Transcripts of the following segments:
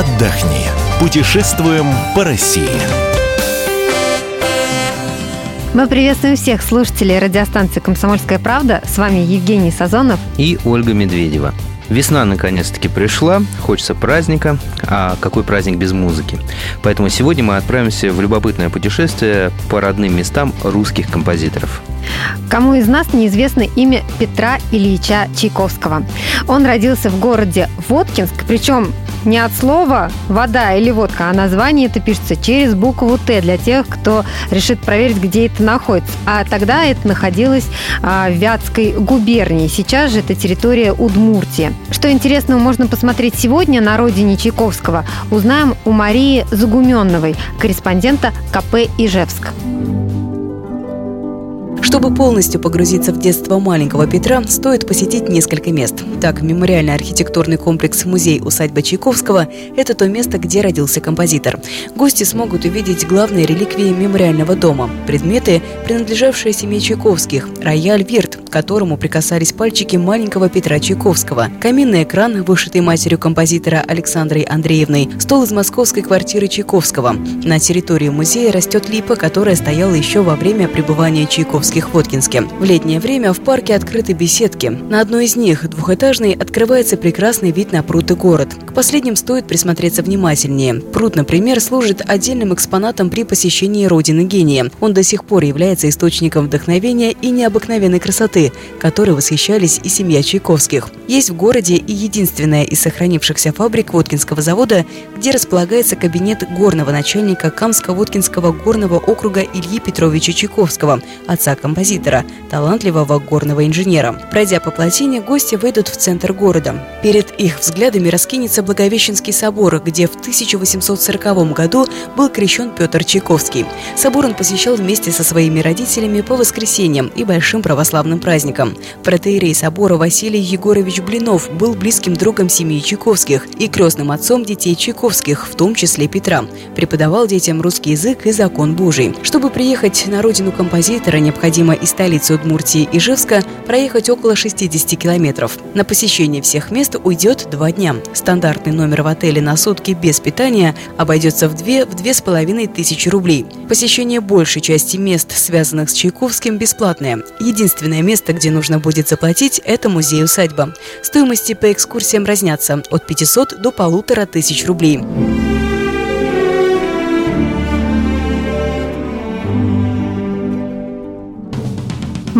отдохни. Путешествуем по России. Мы приветствуем всех слушателей радиостанции «Комсомольская правда». С вами Евгений Сазонов и Ольга Медведева. Весна наконец-таки пришла, хочется праздника, а какой праздник без музыки? Поэтому сегодня мы отправимся в любопытное путешествие по родным местам русских композиторов. Кому из нас неизвестно имя Петра Ильича Чайковского? Он родился в городе Воткинск, причем не от слова «вода» или «водка», а название это пишется через букву «Т» для тех, кто решит проверить, где это находится. А тогда это находилось а, в Вятской губернии. Сейчас же это территория Удмуртии. Что интересного можно посмотреть сегодня на родине Чайковского, узнаем у Марии Загуменновой, корреспондента КП «Ижевск». Чтобы полностью погрузиться в детство маленького Петра, стоит посетить несколько мест. Так, мемориальный архитектурный комплекс «Музей-усадьба Чайковского» – это то место, где родился композитор. Гости смогут увидеть главные реликвии мемориального дома – предметы, принадлежавшие семье Чайковских, рояль «Вирт», к которому прикасались пальчики маленького Петра Чайковского, каминный экран, вышитый матерью композитора Александрой Андреевной, стол из московской квартиры Чайковского. На территории музея растет липа, которая стояла еще во время пребывания Чайковских Русских Воткинске. В летнее время в парке открыты беседки. На одной из них, двухэтажной, открывается прекрасный вид на пруд и город. К последним стоит присмотреться внимательнее. Пруд, например, служит отдельным экспонатом при посещении родины гения. Он до сих пор является источником вдохновения и необыкновенной красоты, которой восхищались и семья Чайковских. Есть в городе и единственная из сохранившихся фабрик Воткинского завода, где располагается кабинет горного начальника Камско-Воткинского горного округа Ильи Петровича Чайковского, отца композитора, талантливого горного инженера. Пройдя по плотине, гости выйдут в центр города. Перед их взглядами раскинется Благовещенский собор, где в 1840 году был крещен Петр Чайковский. Собор он посещал вместе со своими родителями по воскресеньям и большим православным праздникам. Протеерей собора Василий Егорович Блинов был близким другом семьи Чайковских и крестным отцом детей Чайковских, в том числе Петра. Преподавал детям русский язык и закон Божий. Чтобы приехать на родину композитора, необходимо необходимо из столицы Удмуртии Ижевска проехать около 60 километров. На посещение всех мест уйдет два дня. Стандартный номер в отеле на сутки без питания обойдется в 2 в две с половиной тысячи рублей. Посещение большей части мест, связанных с Чайковским, бесплатное. Единственное место, где нужно будет заплатить, это музей-усадьба. Стоимости по экскурсиям разнятся от 500 до полутора тысяч рублей.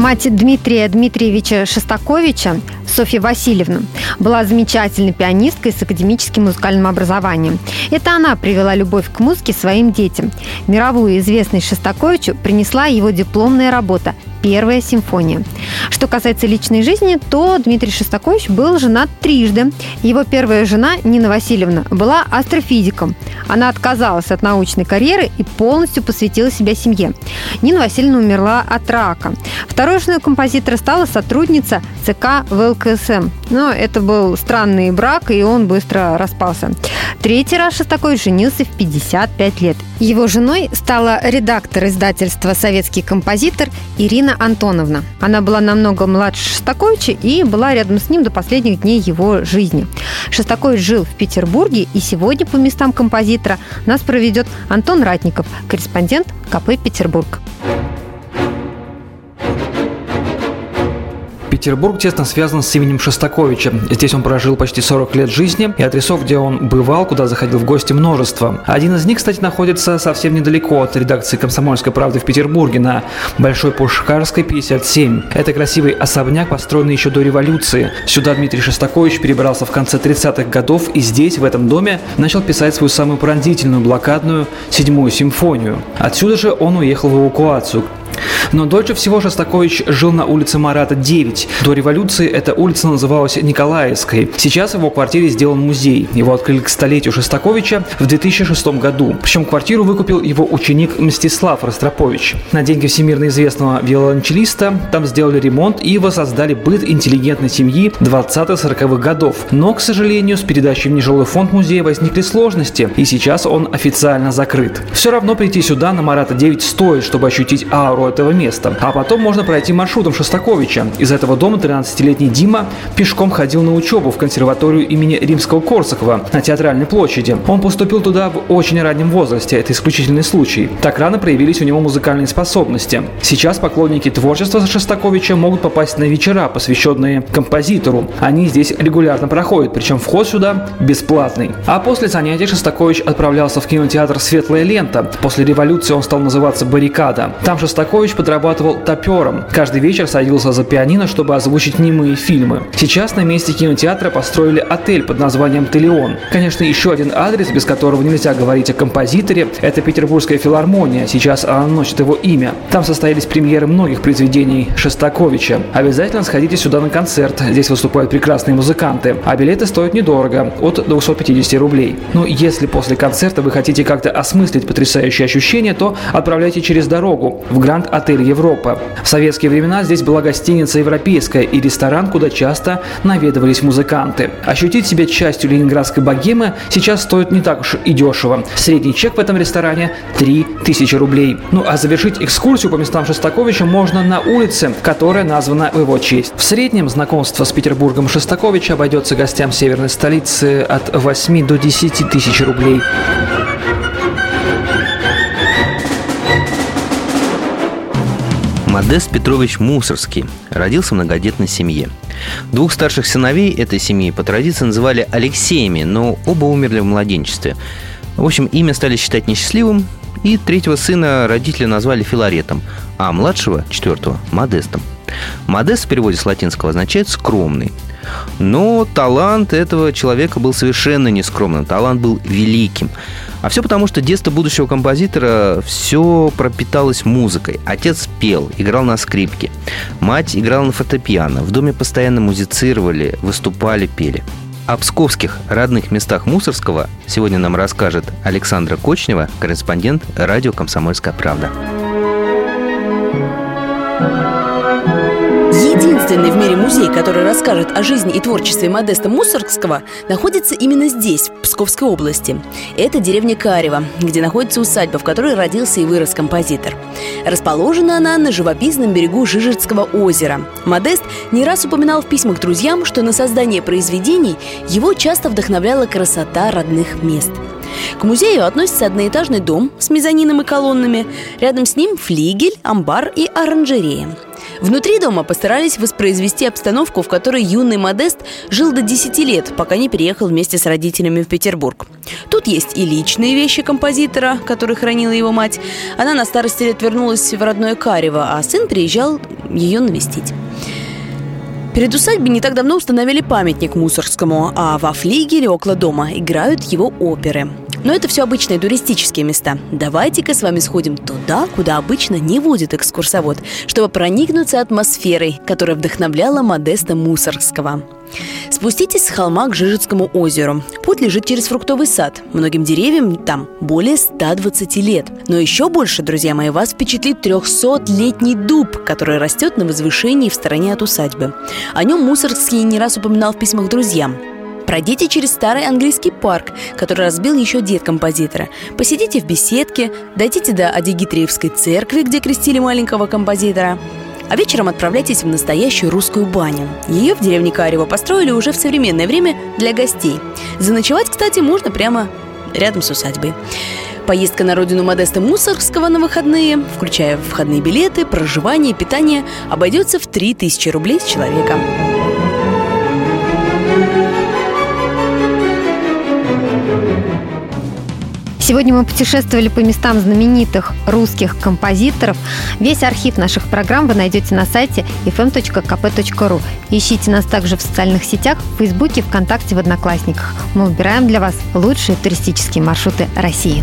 Мать Дмитрия Дмитриевича Шостаковича, Софья Васильевна, была замечательной пианисткой с академическим музыкальным образованием. Это она привела любовь к музыке своим детям. Мировую известность Шостаковичу принесла его дипломная работа Первая симфония. Что касается личной жизни, то Дмитрий Шостакович был женат трижды. Его первая жена, Нина Васильевна, была астрофизиком. Она отказалась от научной карьеры и полностью посвятила себя семье. Нина Васильевна умерла от рака. Второй женой композитора стала сотрудница ЦК ВЛКСМ. Но это был странный брак, и он быстро распался. Третий раз Шостакович женился в 55 лет. Его женой стала редактор издательства «Советский композитор» Ирина Антоновна. Она была намного младше Шостаковича и была рядом с ним до последних дней его жизни. Шостакович жил в Петербурге, и сегодня по местам композитора нас проведет Антон Ратников, корреспондент КП «Петербург». Петербург тесно связан с именем Шостаковича. Здесь он прожил почти 40 лет жизни, и адресов, где он бывал, куда заходил в гости, множество. Один из них, кстати, находится совсем недалеко от редакции «Комсомольской правды» в Петербурге, на Большой Пушкарской, 57. Это красивый особняк, построенный еще до революции. Сюда Дмитрий Шостакович перебрался в конце 30-х годов, и здесь, в этом доме, начал писать свою самую пронзительную, блокадную седьмую симфонию. Отсюда же он уехал в эвакуацию, но дольше всего Шостакович жил на улице Марата 9. До революции эта улица называлась Николаевской. Сейчас в его квартире сделан музей. Его открыли к столетию Шостаковича в 2006 году. Причем квартиру выкупил его ученик Мстислав Ростропович. На деньги всемирно известного виолончелиста там сделали ремонт и воссоздали быт интеллигентной семьи 20-40-х годов. Но, к сожалению, с передачей в нежилой фонд музея возникли сложности, и сейчас он официально закрыт. Все равно прийти сюда на Марата 9 стоит, чтобы ощутить ауру этого места. А потом можно пройти маршрутом Шостаковича. Из этого дома 13-летний Дима пешком ходил на учебу в консерваторию имени Римского-Корсакова на Театральной площади. Он поступил туда в очень раннем возрасте, это исключительный случай. Так рано проявились у него музыкальные способности. Сейчас поклонники творчества Шостаковича могут попасть на вечера, посвященные композитору. Они здесь регулярно проходят, причем вход сюда бесплатный. А после занятий Шостакович отправлялся в кинотеатр «Светлая лента». После революции он стал называться «Баррикада». Там Шостакович подрабатывал топером. Каждый вечер садился за пианино, чтобы озвучить немые фильмы. Сейчас на месте кинотеатра построили отель под названием «Телеон». Конечно, еще один адрес, без которого нельзя говорить о композиторе, это Петербургская филармония. Сейчас она носит его имя. Там состоялись премьеры многих произведений Шостаковича. Обязательно сходите сюда на концерт. Здесь выступают прекрасные музыканты. А билеты стоят недорого, от 250 рублей. Но если после концерта вы хотите как-то осмыслить потрясающие ощущения, то отправляйте через дорогу в Гранд Отель Европа. В советские времена здесь была гостиница «Европейская» и ресторан, куда часто наведывались музыканты. Ощутить себя частью ленинградской богемы сейчас стоит не так уж и дешево. Средний чек в этом ресторане 3000 рублей. Ну а завершить экскурсию по местам Шостаковича можно на улице, которая названа в его честь. В среднем знакомство с Петербургом Шостаковича обойдется гостям северной столицы от 8 до 10 тысяч рублей. Модест Петрович Мусорский родился в многодетной семье. Двух старших сыновей этой семьи по традиции называли Алексеями, но оба умерли в младенчестве. В общем, имя стали считать несчастливым, и третьего сына родители назвали Филаретом, а младшего, четвертого, Модестом. Модест в переводе с латинского означает «скромный». Но талант этого человека был совершенно нескромным. Талант был великим. А все потому, что детство будущего композитора все пропиталось музыкой. Отец пел, играл на скрипке. Мать играла на фортепиано. В доме постоянно музицировали, выступали, пели. О псковских родных местах Мусорского сегодня нам расскажет Александра Кочнева, корреспондент радио «Комсомольская правда». Единственный в мире музей, который расскажет о жизни и творчестве Модеста Мусоргского, находится именно здесь, в Псковской области. Это деревня Карева, где находится усадьба, в которой родился и вырос композитор. Расположена она на живописном берегу Жижерского озера. Модест не раз упоминал в письмах друзьям, что на создание произведений его часто вдохновляла красота родных мест. К музею относится одноэтажный дом с мезонином и колоннами. Рядом с ним флигель, амбар и оранжерея. Внутри дома постарались воспроизвести обстановку, в которой юный Модест жил до 10 лет, пока не переехал вместе с родителями в Петербург. Тут есть и личные вещи композитора, которые хранила его мать. Она на старости лет вернулась в родное Карево, а сын приезжал ее навестить. Перед усадьбой не так давно установили памятник Мусорскому, а во флигеле около дома играют его оперы. Но это все обычные туристические места. Давайте-ка с вами сходим туда, куда обычно не водит экскурсовод, чтобы проникнуться атмосферой, которая вдохновляла Модеста Мусорского. Спуститесь с холма к Жижицкому озеру. Путь лежит через фруктовый сад. Многим деревьям там более 120 лет. Но еще больше, друзья мои, вас впечатлит 300-летний дуб, который растет на возвышении в стороне от усадьбы. О нем Мусоргский не раз упоминал в письмах друзьям. Пройдите через старый английский парк, который разбил еще дед композитора. Посидите в беседке, дойдите до Адигитриевской церкви, где крестили маленького композитора. А вечером отправляйтесь в настоящую русскую баню. Ее в деревне Карево построили уже в современное время для гостей. Заночевать, кстати, можно прямо рядом с усадьбой. Поездка на родину Модеста Мусоргского на выходные, включая входные билеты, проживание, питание, обойдется в 3000 рублей с человека. Сегодня мы путешествовали по местам знаменитых русских композиторов. Весь архив наших программ вы найдете на сайте fm.kp.ru. Ищите нас также в социальных сетях, в Фейсбуке, ВКонтакте, в Одноклассниках. Мы выбираем для вас лучшие туристические маршруты России.